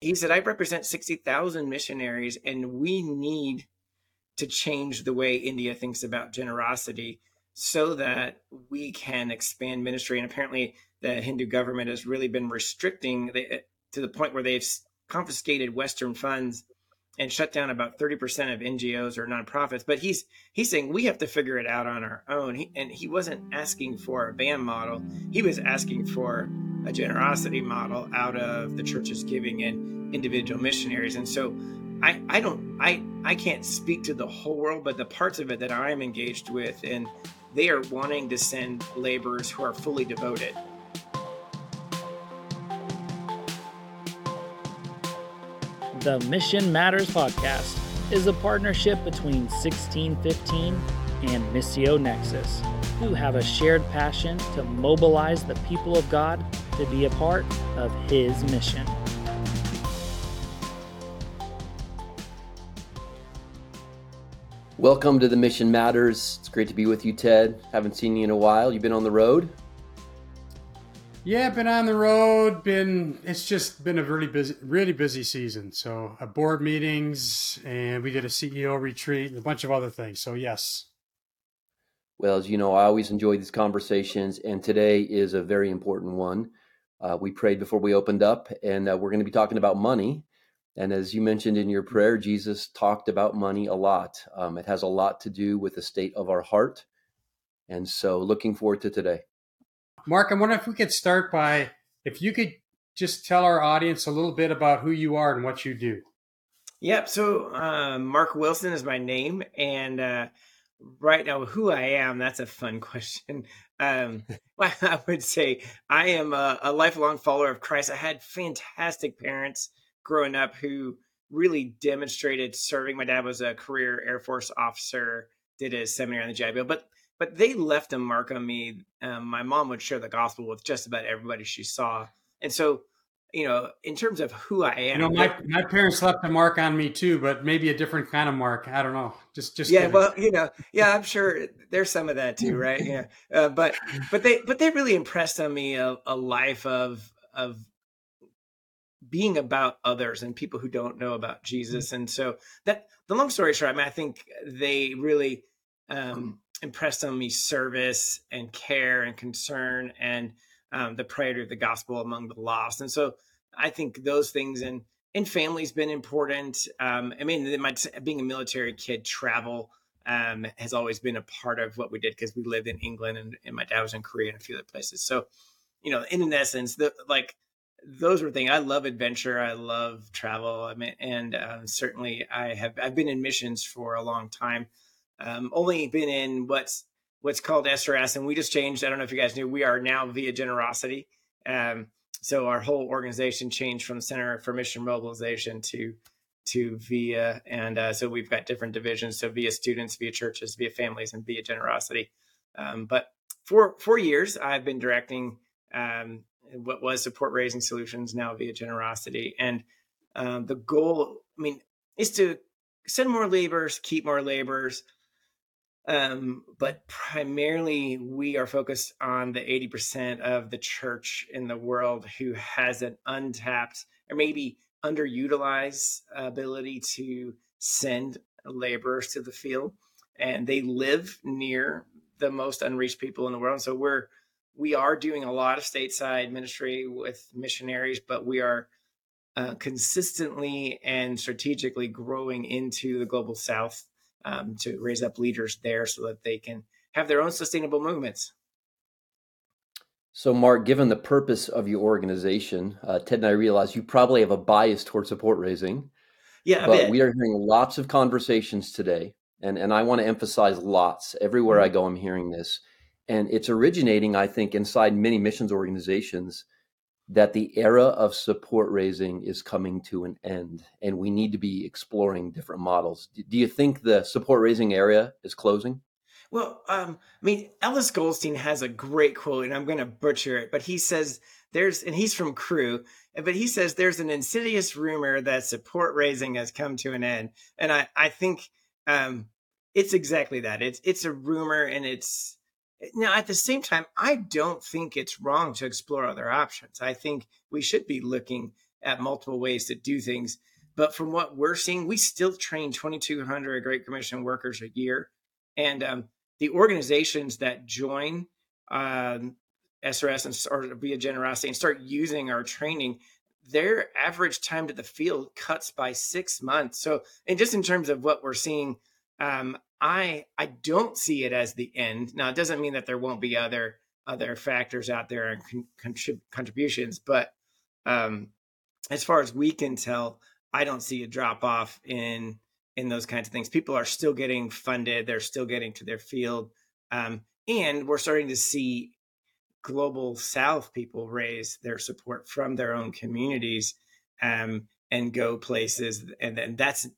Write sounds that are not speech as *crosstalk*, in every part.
he said, I represent 60,000 missionaries, and we need to change the way India thinks about generosity so that we can expand ministry. And apparently, the Hindu government has really been restricting the, eh, to the point where they've confiscated Western funds and shut down about 30% of NGOs or nonprofits. But he's he's saying we have to figure it out on our own. He, and he wasn't asking for a BAM model. He was asking for a generosity model out of the church's giving and individual missionaries. And so I, I don't I, I can't speak to the whole world, but the parts of it that I'm engaged with and they are wanting to send laborers who are fully devoted The Mission Matters podcast is a partnership between 1615 and Missio Nexus, who have a shared passion to mobilize the people of God to be a part of His mission. Welcome to the Mission Matters. It's great to be with you, Ted. Haven't seen you in a while. You've been on the road. Yeah, been on the road. Been it's just been a really busy, really busy season. So a uh, board meetings, and we did a CEO retreat, and a bunch of other things. So yes. Well, as you know, I always enjoy these conversations, and today is a very important one. Uh, we prayed before we opened up, and uh, we're going to be talking about money. And as you mentioned in your prayer, Jesus talked about money a lot. Um, it has a lot to do with the state of our heart. And so, looking forward to today. Mark, I wonder if we could start by if you could just tell our audience a little bit about who you are and what you do. Yep. So, uh, Mark Wilson is my name. And uh, right now, who I am, that's a fun *laughs* question. Um, *laughs* well, I would say I am a, a lifelong follower of Christ. I had fantastic parents growing up who really demonstrated serving. My dad was a career Air Force officer, did a seminary on the GI Bill, but but they left a mark on me. Um, my mom would share the gospel with just about everybody she saw, and so you know, in terms of who I am, you know, my, my parents left a mark on me too, but maybe a different kind of mark. I don't know. Just, just yeah. Kidding. Well, you know, yeah, I'm sure there's some of that too, right? Yeah. Uh, but, but they, but they really impressed on me a, a life of, of being about others and people who don't know about Jesus. And so that the long story short, I mean, I think they really, um, impressed on me service and care and concern and um, the priority of the gospel among the lost. And so I think those things and and family's been important. Um, I mean, my, being a military kid, travel um, has always been a part of what we did because we lived in England and, and, my dad was in Korea and a few other places. So, you know, in essence, the like those were things I love adventure. I love travel. I mean, and um, certainly I have I've been in missions for a long time. Um, only been in what's what's called SRS, and we just changed. I don't know if you guys knew. We are now Via Generosity. Um, so our whole organization changed from Center for Mission Mobilization to to Via, and uh, so we've got different divisions. So Via students, Via churches, Via families, and Via Generosity. Um, but for four years, I've been directing um, what was Support Raising Solutions, now Via Generosity, and um, the goal, I mean, is to send more laborers, keep more laborers, um, but primarily, we are focused on the 80% of the church in the world who has an untapped or maybe underutilized ability to send laborers to the field. And they live near the most unreached people in the world. So we're we are doing a lot of stateside ministry with missionaries, but we are uh, consistently and strategically growing into the global south um, to raise up leaders there so that they can have their own sustainable movements. So, Mark, given the purpose of your organization, uh, Ted and I realize you probably have a bias toward support raising. Yeah, but we are hearing lots of conversations today, and and I want to emphasize lots. Everywhere mm-hmm. I go, I'm hearing this, and it's originating, I think, inside many missions organizations that the era of support raising is coming to an end and we need to be exploring different models. Do you think the support raising area is closing? Well, um, I mean, Ellis Goldstein has a great quote, and I'm going to butcher it, but he says there's, and he's from Cru, but he says there's an insidious rumor that support raising has come to an end, and I, I think um, it's exactly that. It's, it's a rumor, and it's now, at the same time, I don't think it's wrong to explore other options. I think we should be looking at multiple ways to do things. But from what we're seeing, we still train 2,200 Great Commission workers a year. And um, the organizations that join um, SRS and or via generosity and start using our training, their average time to the field cuts by six months. So, and just in terms of what we're seeing, um, I I don't see it as the end. Now, it doesn't mean that there won't be other other factors out there and con- contrib- contributions, but um, as far as we can tell, I don't see a drop off in in those kinds of things. People are still getting funded; they're still getting to their field, um, and we're starting to see global South people raise their support from their own communities um, and go places, and, and that's.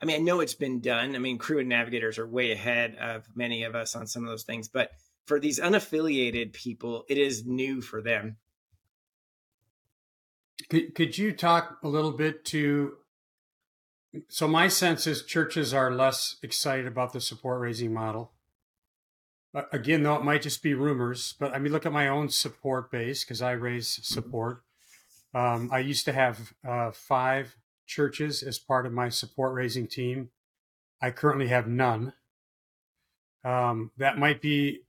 I mean, I know it's been done. I mean, Cru and navigators are way ahead of many of us on some of those things, but for these unaffiliated people, it is new for them. Could, could you talk a little bit to? So, my sense is churches are less excited about the support raising model. Again, though, it might just be rumors, but I mean, look at my own support base because I raise support. Um, I used to have uh, five churches as part of my support raising team. I currently have none. Um, that might be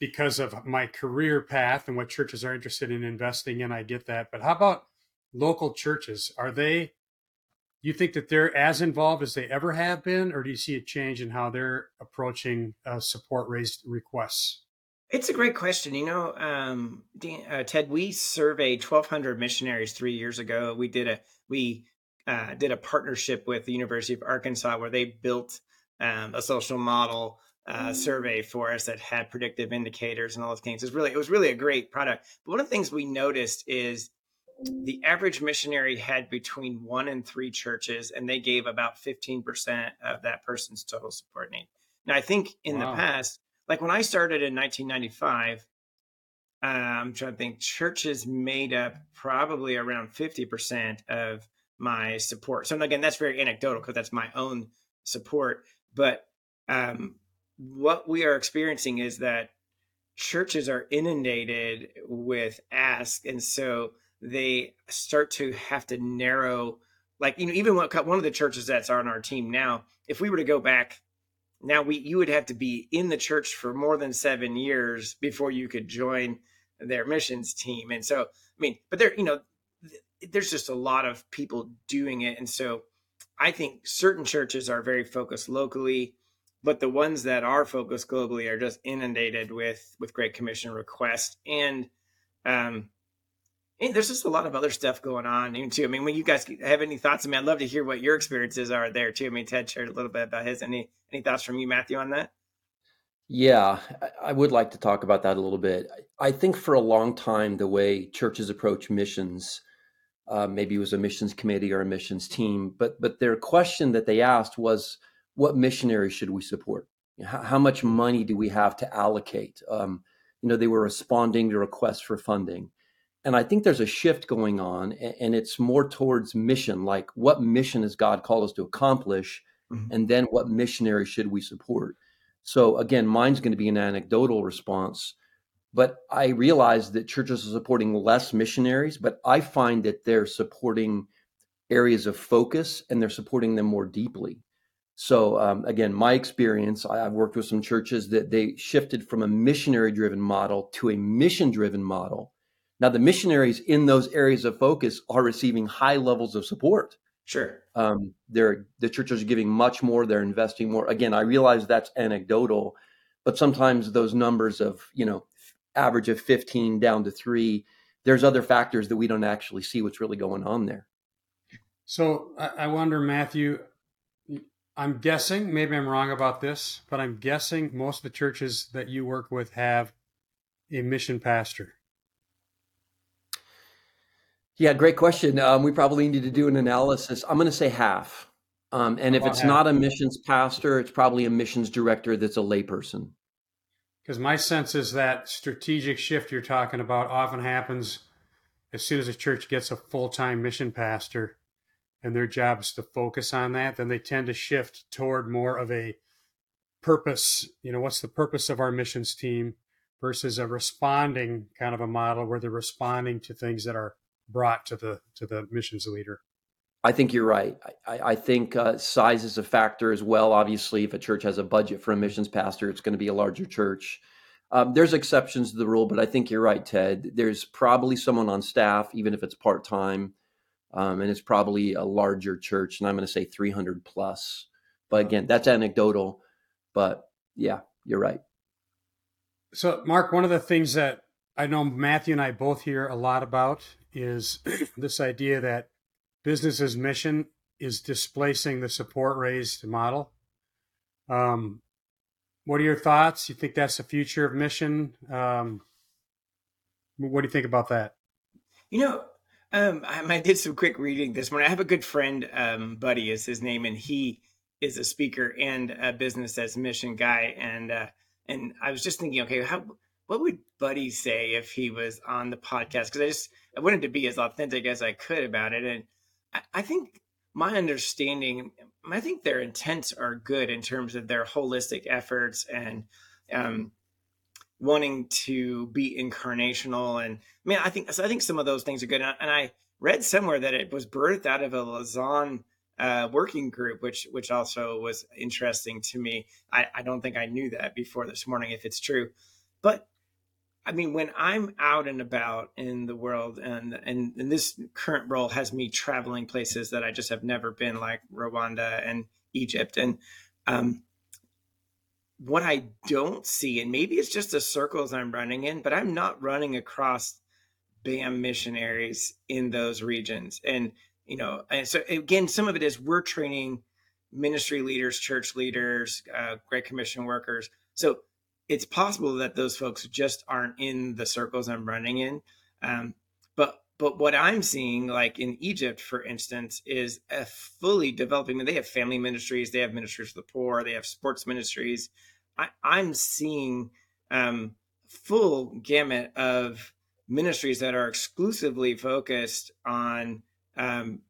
because of my career path and what churches are interested in investing in. I get that. But how about local churches? Are they, you think that they're as involved as they ever have been, or do you see a change in how they're approaching uh, support raised requests? It's a great question. You know, um, Dan, uh, Ted, we surveyed 1,200 missionaries three years ago. We did a we uh, did a partnership with the University of Arkansas where they built um, a social model uh, survey for us that had predictive indicators and all those things. It was really it was really a great product. But one of the things we noticed is the average missionary had between one and three churches, and they gave about 15% of that person's total support need. Now, I think in wow. the past, like when I started in 1995, uh, I'm trying to think, churches made up probably around 50% of my support. So, again, that's very anecdotal because that's my own support. But um, what we are experiencing is that churches are inundated with ask and so they start to have to narrow like you know even what one of the churches that's on our team now if we were to go back now we you would have to be in the church for more than seven years before you could join their missions team. And so i mean but there you know there's just a lot of people doing it. And so i think certain churches are very focused locally but the ones that are focused globally are just inundated with with great commission requests. And um and there's just a lot of other stuff going on too. I mean, when you guys have any thoughts, I mean, I'd love to hear what your experiences are there too. I mean, Ted shared a little bit about his. Any any thoughts from you, Matthew, on that? Yeah, I would like to talk about that a little bit. I think for a long time, the way churches approach missions, uh, maybe it was a missions committee or a missions team, but but their question that they asked was, what missionaries should we support? How, how much money do we have to allocate? Um, you know, they were responding to requests for funding. And I think there's a shift going on, and it's more towards mission like what mission has God called us to accomplish? Mm-hmm. And then what missionary should we support? So, again, mine's going to be an anecdotal response, but I realize that churches are supporting less missionaries, but I find that they're supporting areas of focus and they're supporting them more deeply. So um, again, my experience, I, have worked with some churches that they shifted from a missionary driven model to a mission driven model. Now the missionaries in those areas of focus are receiving high levels of support. Sure. Um, they're the churches are giving much more. They're investing more. Again, I realize that's anecdotal, but sometimes those numbers of you know average of 15 down to three, there's other factors that we don't actually see what's really going on there. So I wonder, Matthew, I'm guessing, maybe I'm wrong about this, but I'm guessing most of the churches that you work with have a mission pastor. Yeah, great question. Um, we probably need to do an analysis. I'm going to say half. Um, and if it's half? not a missions pastor, it's probably a missions director that's a layperson. Because my sense is that strategic shift you're talking about often happens as soon as a church gets a full time mission pastor and their job is to focus on that, then they tend to shift toward more of a purpose. You know, what's the purpose of our missions team versus a responding kind of a model where they're responding to things that are brought to the to the missions leader. I think you're right. I, I think uh, size is a factor as well. Obviously, if a church has a budget for a missions pastor, it's going to be a larger church. Um, there's exceptions to the rule, but I think you're right, Ted. There's probably someone on staff, even if it's part time, um, and it's probably a larger church. And I'm going to say 300 plus. But again, that's anecdotal. But yeah, you're right. So, Mark, one of the things that I know Matthew and I both hear a lot about is this idea that business as mission is displacing the support raised model. Um, what are your thoughts? You think that's the future of mission? Um, what do you think about that? You know, um, I, did some quick reading this morning. I have a good friend, um, Buddy is his name, and he is a speaker and a business as mission guy. And uh, and I was just thinking, okay, how what would Buddy say if he was on the podcast? Because I just I wanted to be as authentic as I could about it, and I, I think my understanding, I think their intents are good in terms of their holistic efforts and um, wanting to be incarnational. And I mean, I think so I think some of those things are good. And I, and I read somewhere that it was birthed out of a Lausanne uh, working group, which which also was interesting to me. I, I don't think I knew that before this morning, if it's true. But I mean, when I'm out and about in the world, and, and and this current role has me traveling places that I just have never been, like Rwanda and Egypt, and um, what I don't see, and maybe it's just the circles I'm running in, but I'm not running across BAM missionaries in those regions, and you know, and so again, some of it is we're training ministry leaders, church leaders, uh, Great Commission workers. So it's possible that those folks just aren't in the circles I'm running in. Um, but but what I'm seeing, like in Egypt, for instance, is a fully developing. They have family ministries, they have ministries for the poor, they have sports ministries. I, I'm seeing um, full gamut of ministries that are exclusively focused on um,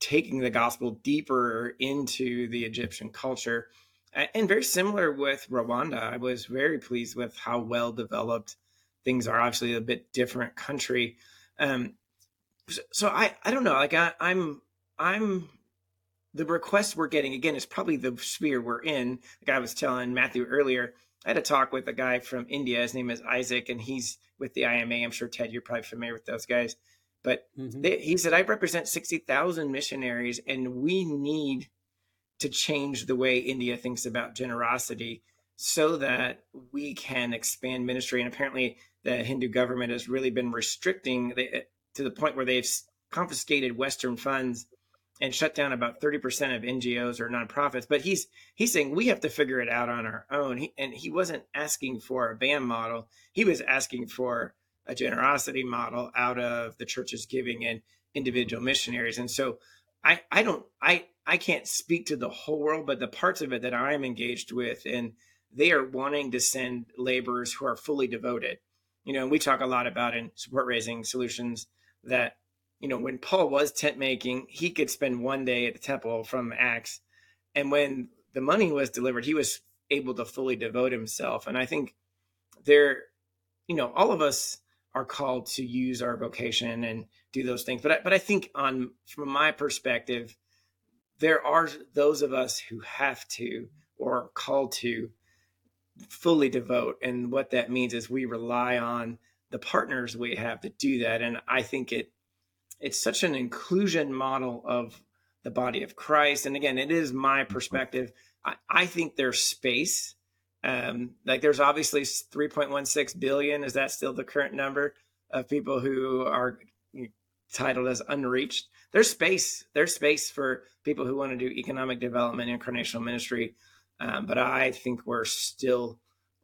taking the gospel deeper into the Egyptian culture. And very similar with Rwanda, I was very pleased with how well developed things are. Obviously, a bit different country. Um, so I, I don't know. Like I, I'm, I'm the request we're getting again is probably the sphere we're in. Like I was telling Matthew earlier, I had a talk with a guy from India. His name is Isaac, and he's with the IMA. I'm sure Ted, you're probably familiar with those guys. But mm-hmm. they, he said, I represent 60,000 missionaries, and we need to change the way India thinks about generosity so that we can expand ministry. And apparently, the Hindu government has really been restricting the, to the point where they've confiscated Western funds and shut down about 30% of NGOs or nonprofits. But he's he's saying we have to figure it out on our own. He, and he wasn't asking for a BAM model. He was asking for a generosity model out of the church's giving and individual missionaries. And so I, I don't I I can't speak to the whole world, but the parts of it that I'm engaged with and they are wanting to send laborers who are fully devoted. You know, and we talk a lot about in support raising solutions that, you know, when Paul was tent making, he could spend one day at the temple from Acts. And when the money was delivered, he was able to fully devote himself. And I think there, you know, all of us are called to use our vocation and do those things. But I, but I think on from my perspective, there are those of us who have to or are called to fully devote, and what that means is we rely on the partners we have to do that. And I think it it's such an inclusion model of the body of Christ. And again, it is my perspective. I, I think there's space um, like there's obviously 3.16 billion. Is that still the current number of people who are titled as unreached? There's space. There's space for people who want to do economic development, incarnational ministry. Um, but I think we're still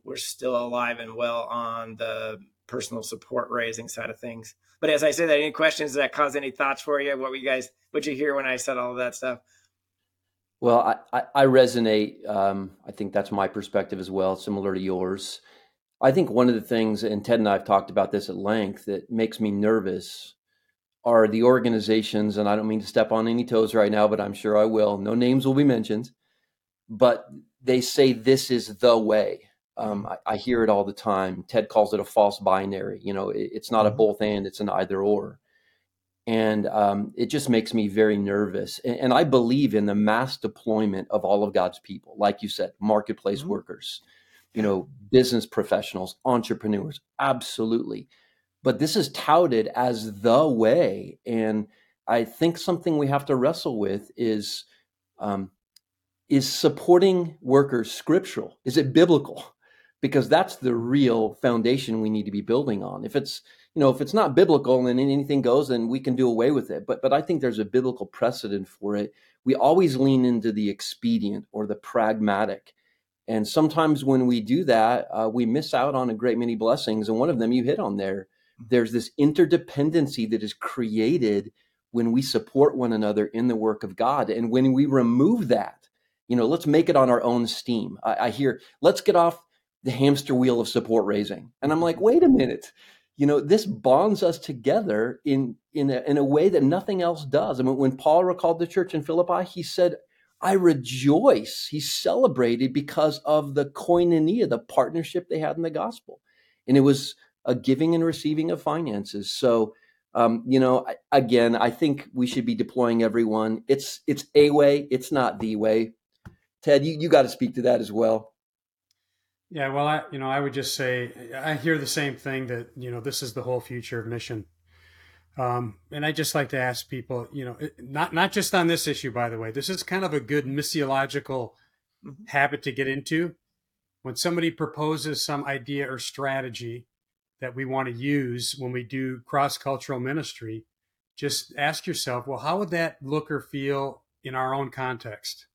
we're still alive and well on the personal support raising side of things. But as I say that, any questions that cause any thoughts for you? What were you guys? What you hear when I said all of that stuff? Well, I, I, I resonate. Um, I think that's my perspective as well, similar to yours. I think one of the things, and Ted and I have talked about this at length, that makes me nervous are the organizations, and I don't mean to step on any toes right now, but I'm sure I will. No names will be mentioned, but they say this is the way. Um, I, I, hear it all the time. Ted calls it a false binary. You know, it, it's not a mm-hmm. both and; it's an either or. and um, it just makes me very nervous. And, and, I believe in the mass deployment of all of God's people, like you said, marketplace mm-hmm. workers, you know, business professionals, entrepreneurs, absolutely. But this is touted as the way, and I think something we have to wrestle with is um, is supporting workers scriptural? Is it biblical? Because that's the real foundation we need to be building on. If it's you know, if it's not biblical and anything goes, then we can do away with it. But but I think there's a biblical precedent for it. We always lean into the expedient or the pragmatic. And sometimes when we do that, uh, we miss out on a great many blessings. And one of them you hit on there. There's this interdependency that is created when we support one another in the work of God. And when we remove that, you know, let's make it on our own steam. I, I hear, let's get off the hamster wheel of support raising. And I'm like, wait a minute you know this bonds us together in in a, in a way that nothing else does I mean, when paul recalled the church in philippi he said i rejoice he celebrated because of the koinonia the partnership they had in the gospel and it was a giving and receiving of finances so um, you know again i think we should be deploying everyone it's it's a way it's not the way ted you, you got to speak to that as well yeah, well, I you know I would just say I hear the same thing that you know this is the whole future of mission, um, and I just like to ask people, you know, not not just on this issue, by the way. This is kind of a good missiological mm-hmm. habit to get into. When somebody proposes some idea or strategy that we want to use when we do cross cultural ministry, just ask yourself, well, how would that look or feel in our own context?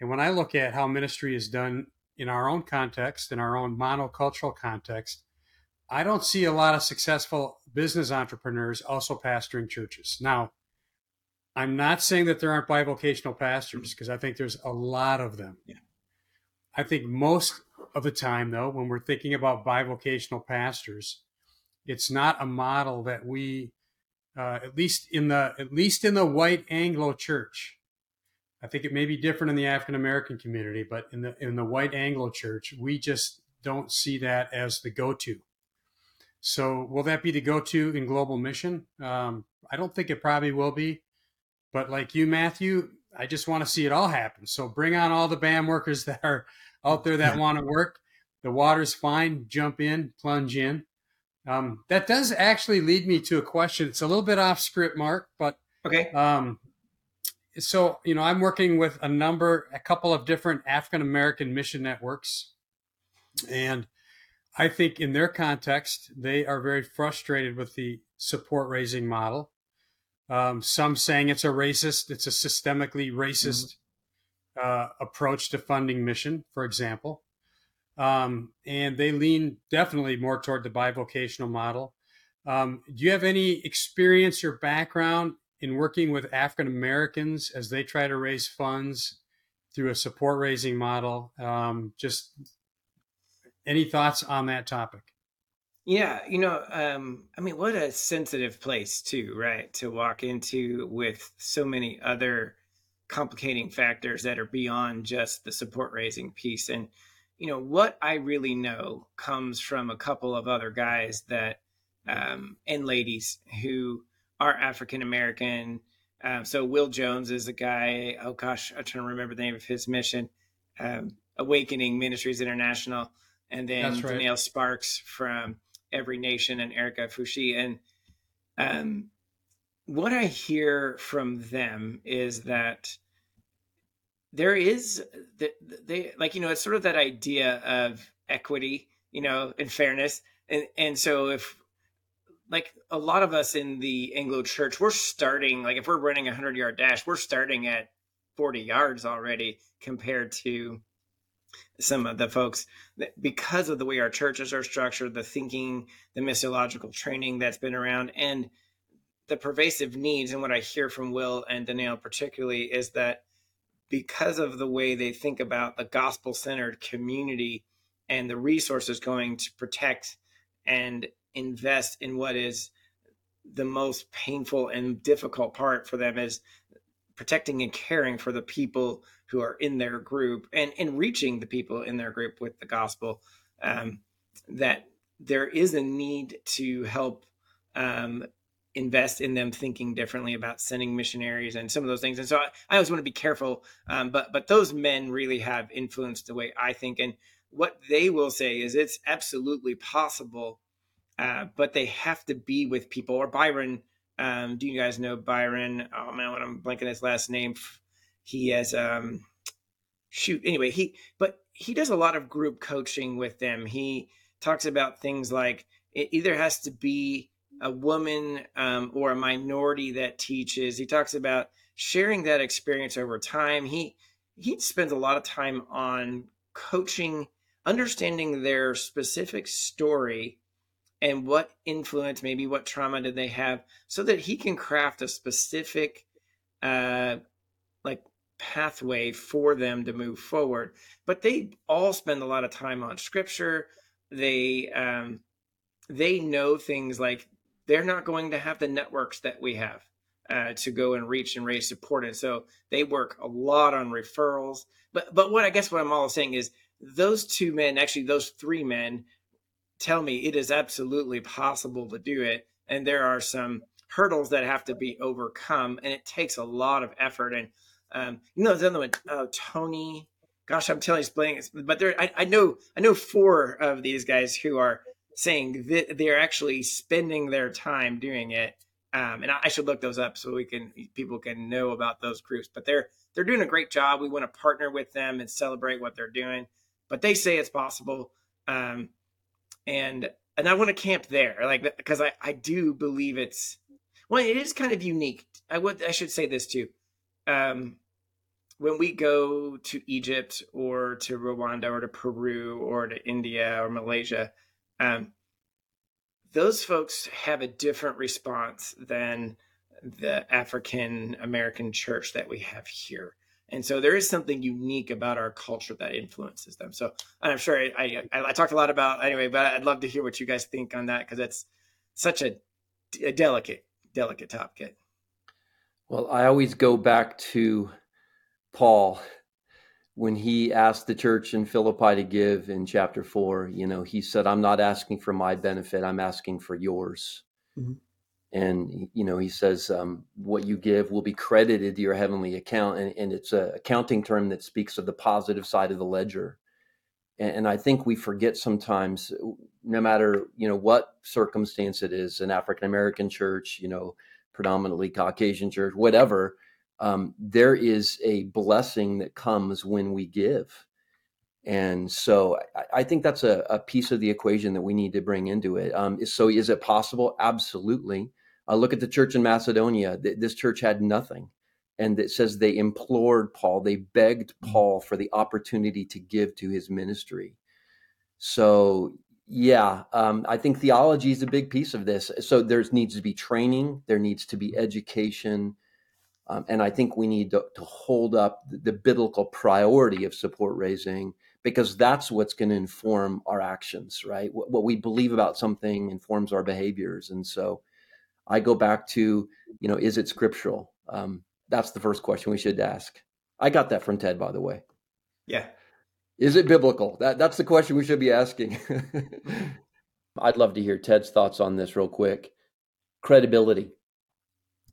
And when I look at how ministry is done in our own context, in our own monocultural context, I don't see a lot of successful business entrepreneurs also pastoring churches. Now, I'm not saying that there aren't bivocational pastors because I think there's a lot of them. Yeah. I think most of the time, though, when we're thinking about bivocational pastors, it's not a model that we, uh, at least in the at least in the white Anglo church, I think it may be different in the African American community, but in the in the white Anglo church, we just don't see that as the go-to. So, will that be the go-to in global mission? Um, I don't think it probably will be, but like you, Matthew, I just want to see it all happen. So, bring on all the BAM workers *laughs* that are out there that want to work. The water's fine. Jump in, plunge in. Um, that does actually lead me to a question. It's a little bit off script, Mark, but okay. Um, so you know i'm working with a number a couple of different african american mission networks and i think in their context they are very frustrated with the support raising model um, some saying it's a racist it's a systemically racist mm-hmm. Uh, approach to funding mission for example um, and they lean definitely more toward the bivocational model um, do you have any experience or background in working with African Americans as they try to raise funds through a support raising model. Um, just any thoughts on that topic? Yeah, you know, um, I mean, what a sensitive place too, right? To walk into with so many other complicating factors that are beyond just the support raising piece. And, you know, what I really know comes from a couple of other guys that, um, and ladies who are African American. Um, so Will Jones is a guy. Oh gosh, I'm trying to remember the name of his mission. Um, Awakening Ministries International, and then right. Danielle Sparks from Every Nation and Erica Fushi. And um, what I hear from them is that there is that they like you know it's sort of that idea of equity, you know, and fairness. And and so if like a lot of us in the Anglo church, we're starting, like if we're running a 100 yard dash, we're starting at 40 yards already compared to some of the folks because of the way our churches are structured, the thinking, the missiological training that's been around, and the pervasive needs. And what I hear from Will and Danielle particularly is that because of the way they think about the gospel centered community and the resources going to protect and invest in what is the most painful and difficult part for them is protecting and caring for the people who are in their group and, and reaching the people in their group with the gospel um, that there is a need to help um, invest in them thinking differently about sending missionaries and some of those things. And so I, I always want to be careful. Um, but but those men really have influenced the way I think. And what they will say is it's absolutely possible, uh, but they have to be with people. Or Byron, um, do you guys know Byron? Oh man, when I'm blanking his last name, he has um, shoot. Anyway, he but he does a lot of group coaching with them. He talks about things like it either has to be a woman um, or a minority that teaches. He talks about sharing that experience over time. He he spends a lot of time on coaching, understanding their specific story and what influence, maybe what trauma did they have, so that he can craft a specific uh, like pathway for them to move forward. But they all spend a lot of time on scripture. They um, they know things like they're not going to have the networks that we have uh, to go and reach and raise support. And so they work a lot on referrals. But but what I guess what I'm all saying is those two men, actually those three men, tell me it is absolutely possible to do it. And there are some hurdles that have to be overcome, and it takes a lot of effort. And um, you know, the other one, oh, Tony. Gosh, I'm telling you, playing, but there, I, I know, I know four of these guys who are saying that they're actually spending their time doing it. Um, and I, should look those up so we can people can know about those groups. But they're they're doing a great job. We want to partner with them and celebrate what they're doing. But they say it's possible, um, and and I want to camp there, like because I I do believe it's well, it is kind of unique. I would I should say this too. Um, when we go to Egypt or to Rwanda or to Peru or to India or Malaysia, um, those folks have a different response than the African American church that we have here. And so there is something unique about our culture that influences them. So I'm sure I, I, I talked a lot about anyway, but I'd love to hear what you guys think on that because it's such a, a delicate, delicate topic. Well, I always go back to Paul when he asked the church in Philippi to give in chapter four, you know, he said, I'm not asking for my benefit, I'm asking for yours. Mm-hmm. And, you know, he says, um, what you give will be credited to your heavenly account. And, and it's a accounting term that speaks of the positive side of the ledger. And, and I think we forget sometimes, no matter, you know, what circumstance it is, an African American church, you know, predominantly Caucasian church, whatever, um, there is a blessing that comes when we give. And so I, I think that's a, a, piece of the equation that we need to bring into it. Um, so is it possible? Absolutely. Uh, look at the church in Macedonia. This church had nothing. And it says they implored Paul, they begged mm-hmm. Paul for the opportunity to give to his ministry. So, yeah, um, I think theology is a big piece of this. So there needs to be training, there needs to be education, um, and I think we need to, to hold up the, the, biblical priority of support raising because that's what's going to inform our actions, right? What, what, we believe about something informs our behaviors. And so I go back to, you know, is it scriptural? Um, that's the first question we should ask. I got that from Ted, by the way. Yeah. Is it biblical? That, that's the question we should be asking. *laughs* I'd love to hear Ted's thoughts on this real quick. Credibility.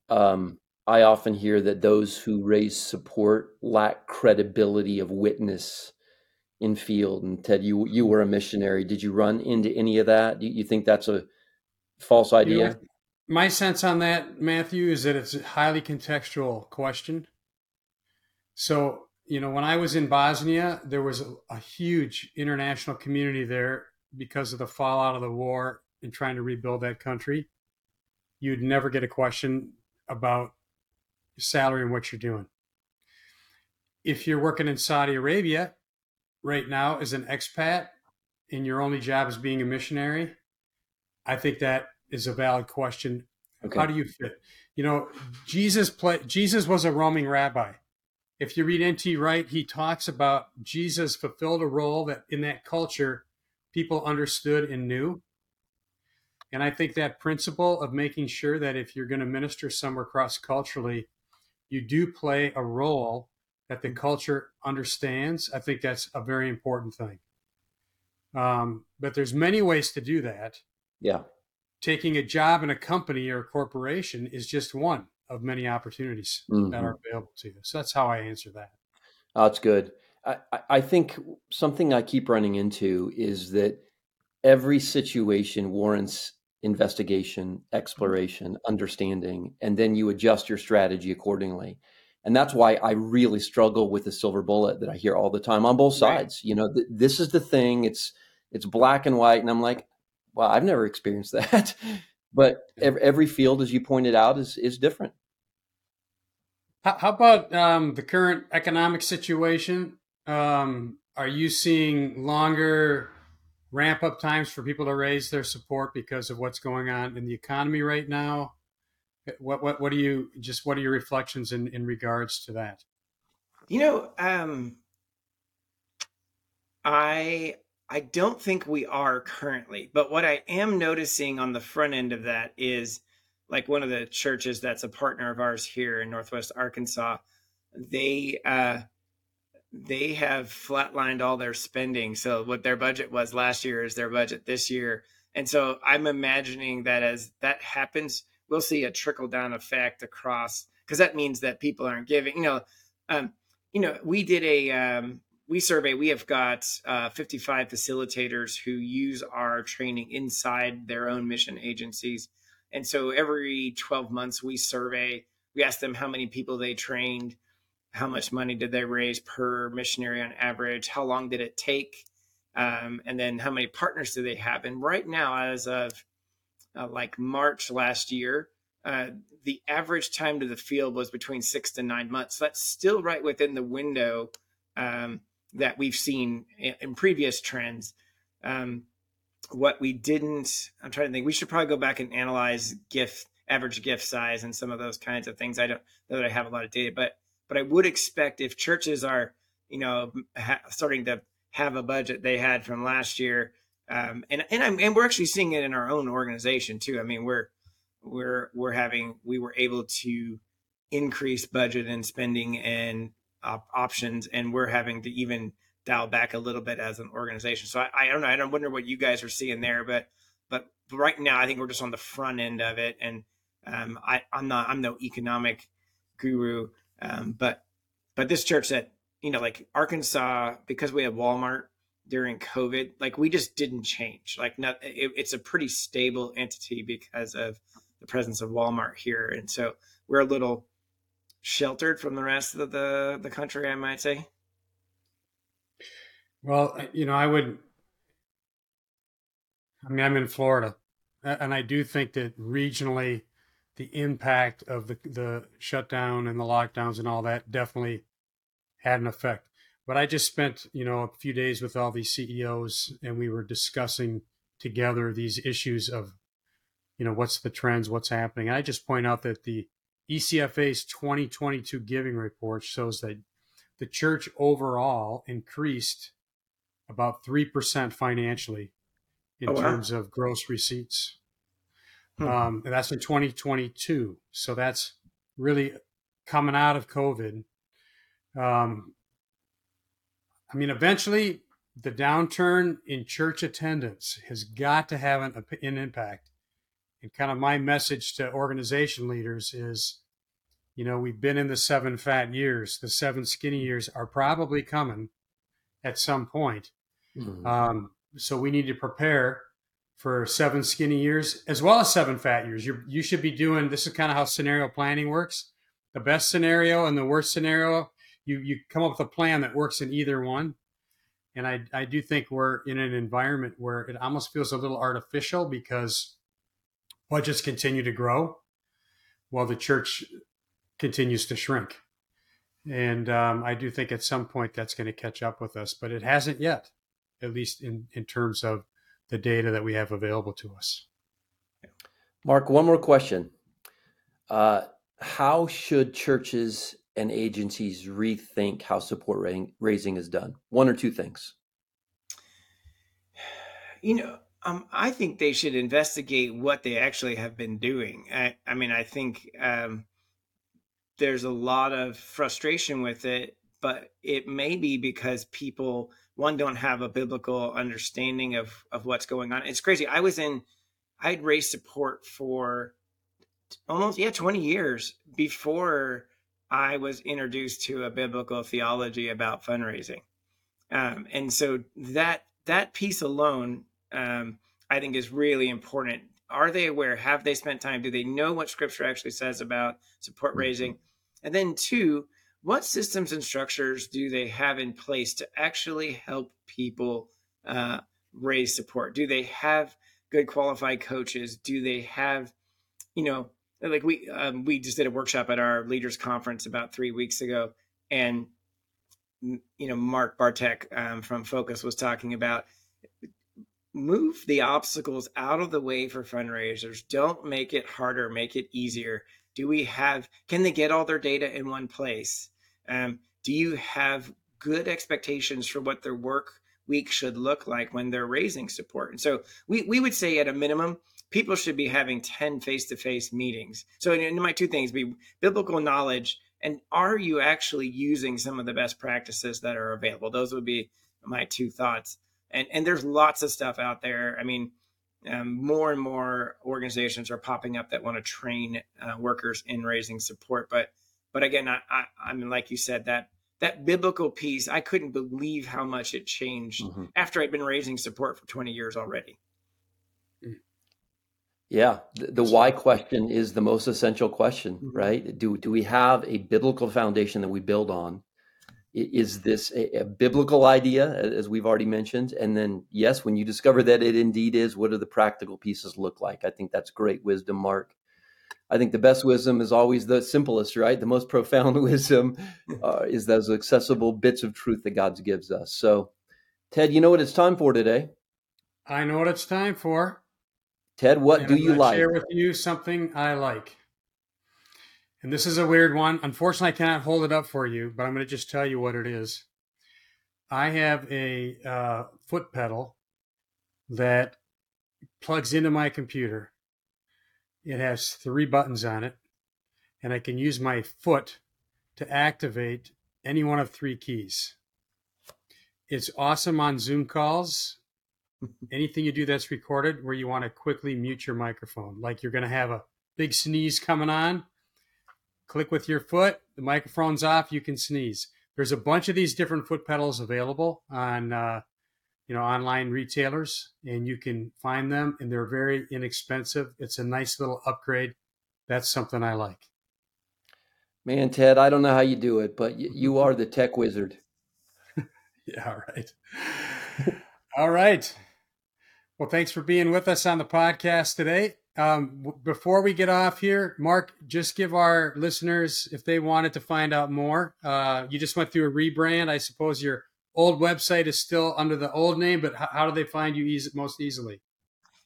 Um, I often hear that those who raise support lack credibility of witness in field. And Ted, you you were a missionary. Did you run into any of that? Do you think that's a false idea? Know, my sense on that, Matthew, is that it's a highly contextual question. So, you know, when I was in Bosnia, there was a, a huge international community there because of the fallout of the war and trying to rebuild that country. You'd never get a question about your salary and what you're doing. If you're working in Saudi Arabia right now as an expat and your only job is being a missionary, I think that is a valid question. Okay. How do you fit? You know, Jesus play, Jesus was a roaming rabbi. If you read N.T. Wright, he talks about Jesus fulfilled a role that in that culture people understood and knew. And I think that principle of making sure that if you're going to minister somewhere cross culturally, you do play a role that the culture understands. I think that's a very important thing. Um, but there's many ways to do that. Yeah. taking a job in a company or a corporation is just one of many opportunities mm-hmm. that are available to you. So that's how I answer that. Oh, that's good. I, I think something I keep running into is that every situation warrants investigation, exploration, understanding, and then you adjust your strategy accordingly. And that's why I really struggle with the silver bullet that I hear all the time on both sides. Right. You know, th- this is the thing. It's it's black and white, and I'm like, well, I've never experienced *laughs* that. but every, every, field, as you pointed out, is is different. How, how about um, the current economic situation? Um, are you seeing longer ramp up times for people to raise their support because of what's going on in the economy right now? What what what are you just what are your reflections in in regards to that? You know, um, I I don't think we are currently, but what I am noticing on the front end of that is like one of the churches that's a partner of ours here in Northwest Arkansas. They uh, they have flatlined all their spending. So what their budget was last year is their budget this year. And so I'm imagining that as that happens, we'll see a trickle down effect across because that means that people aren't giving, you know, um, you know, we did a, um, we survey, we have got uh, 55 facilitators who use our training inside their own mission agencies. And so every 12 months we survey, we ask them how many people they trained, how much money did they raise per missionary on average? How long did it take? Um, and then how many partners do they have? And right now, as of uh, like March last year, uh, the average time to the field was between six to nine months. That's still right within the window um, that we've seen in, in previous trends. Um, what we didn't, I'm trying to think, we should probably go back and analyze gift, average gift size and some of those kinds of things. I don't know that I have a lot of data, but but I would expect if churches are, you know, ha- starting to have a budget they had from last year, um, and and I'm, and we're actually seeing it in our own organization too. I mean, we're we're we're having we were able to increase budget and spending and op- options, and we're having to even dial back a little bit as an organization. So I, I don't know. I don't wonder what you guys are seeing there, but but right now I think we're just on the front end of it, and um, I, I'm not I'm no economic guru, um, but but this church that you know, like Arkansas, because we have Walmart during COVID, like we just didn't change. Like, not it, it's a pretty stable entity because of the presence of Walmart here, and so we're a little sheltered from the rest of the the country, I might say. Well, you know, I would. I mean, I'm in Florida, and I do think that regionally, the impact of the the shutdown and the lockdowns and all that definitely had an effect. But I just spent, you know, a few days with all these CEOs and we were discussing together these issues of, you know, what's the trends, what's happening. And I just point out that the ECFA's 2022 giving report shows that the church overall increased about 3% financially in oh, wow. terms of gross receipts. Hmm. Um, and that's in 2022. So that's really coming out of COVID. Um, I mean, eventually, the downturn in church attendance has got to have an, an impact. And kind of my message to organization leaders is, you know, we've been in the seven fat years. The seven skinny years are probably coming at some point. Mm-hmm. Um, so we need to prepare for seven skinny years as well as seven fat years. You you should be doing this is kind of how scenario planning works. The best scenario and the worst scenario, you you come up with a plan that works in either one. And I I do think we're in an environment where it almost feels a little artificial because budgets continue to grow while the church continues to shrink. And um, I do think at some point that's going to catch up with us, but it hasn't yet, at least in, in terms of the data that we have available to us. Mark, one more question. Uh, how should churches and agencies rethink how support raising is done? One or two things. You know, um, I think they should investigate what they actually have been doing. I, I mean, I think um, there's a lot of frustration with it, but it may be because people one don't have a biblical understanding of of what's going on. It's crazy. I was in I'd raised support for almost yeah 20 years before I was introduced to a biblical theology about fundraising. Um, and so that that piece alone, um, I think, is really important. Are they aware? Have they spent time? Do they know what Scripture actually says about support mm-hmm. raising? And then two, what systems and structures do they have in place to actually help people uh, raise support? Do they have good qualified coaches? Do they have, you know, like we um, we just did a workshop at our leaders conference about three weeks ago, and you know Mark Bartek um, from Focus was talking about move the obstacles out of the way for fundraisers. Don't make it harder, make it easier. Do we have? Can they get all their data in one place? Um, do you have good expectations for what their work week should look like when they're raising support? And so we we would say at a minimum people should be having 10 face-to-face meetings. So in my two things be biblical knowledge and are you actually using some of the best practices that are available? Those would be my two thoughts. And and there's lots of stuff out there. I mean um, more and more organizations are popping up that want to train uh, workers in raising support but but again I, I i mean like you said that that biblical piece i couldn't believe how much it changed mm-hmm. after i'd been raising support for 20 years already yeah, the, the why question is the most essential question, mm-hmm. right? Do do we have a biblical foundation that we build on? Is this a, a, biblical idea, as we've already mentioned? And then, yes, when you discover that it indeed is, what do the practical pieces look like? I think that's great wisdom, Mark. I think the best wisdom is always the simplest, right? The most profound *laughs* wisdom uh, is those accessible bits of truth that God gives us. So, Ted, you know what it's time for today? I know what it's time for. Ted, what and do I'm you like? Share with you something I like. And this is a weird one. Unfortunately, I cannot hold it up for you, but I'm going to just tell you what it is. I have a uh, foot pedal that plugs into my computer. It has three buttons on it, and I can use my foot to activate any one of three keys. It's awesome on Zoom calls anything you do that's recorded where you want to quickly mute your microphone, like you're going to have a big sneeze coming on, click with your foot, the microphone's off, you can sneeze. There's a bunch of these different foot pedals available on, uh, you know, online retailers, and you can find them, and they're very inexpensive. It's a nice little upgrade. That's something I like. Man, Ted, I don't know how you do it, but you are the tech wizard. *laughs* yeah, right. All right. Well, thanks for being with us on the podcast today. Um, before we get off here, Mark, just give our listeners, if they wanted to find out more, uh, you just went through a rebrand. I suppose your old website is still under the old name, but how, how do they find you easy, most easily?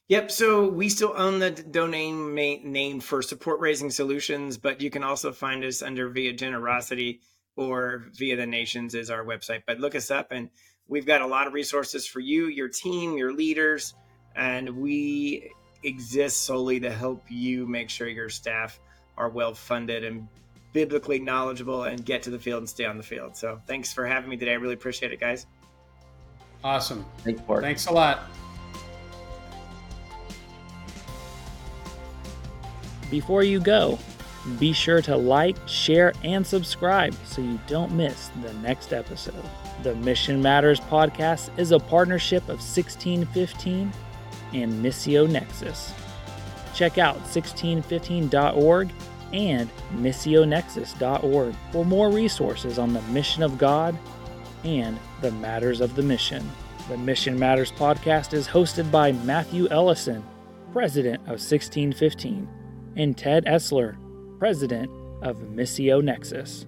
Yep. So we still own the domain name for Support Raising Solutions, but you can also find us under Via Generosity or Via the Nations is our website. But look us up and We've got a lot of resources for you, your team, your leaders, and we exist solely to help you make sure your staff are well funded and biblically knowledgeable and get to the field and stay on the field. So thanks for having me today. I really appreciate it, guys. Awesome. Thanks, Bart. Thanks a lot. Before you go, be sure to like, share, and subscribe so you don't miss the next episode. The Mission Matters podcast is a partnership of 1615 and Missio Nexus. Check out 1615.org and missionexus.org for more resources on the mission of God and the matters of the mission. The Mission Matters podcast is hosted by Matthew Ellison, president of 1615, and Ted Esler, president of Missio Nexus.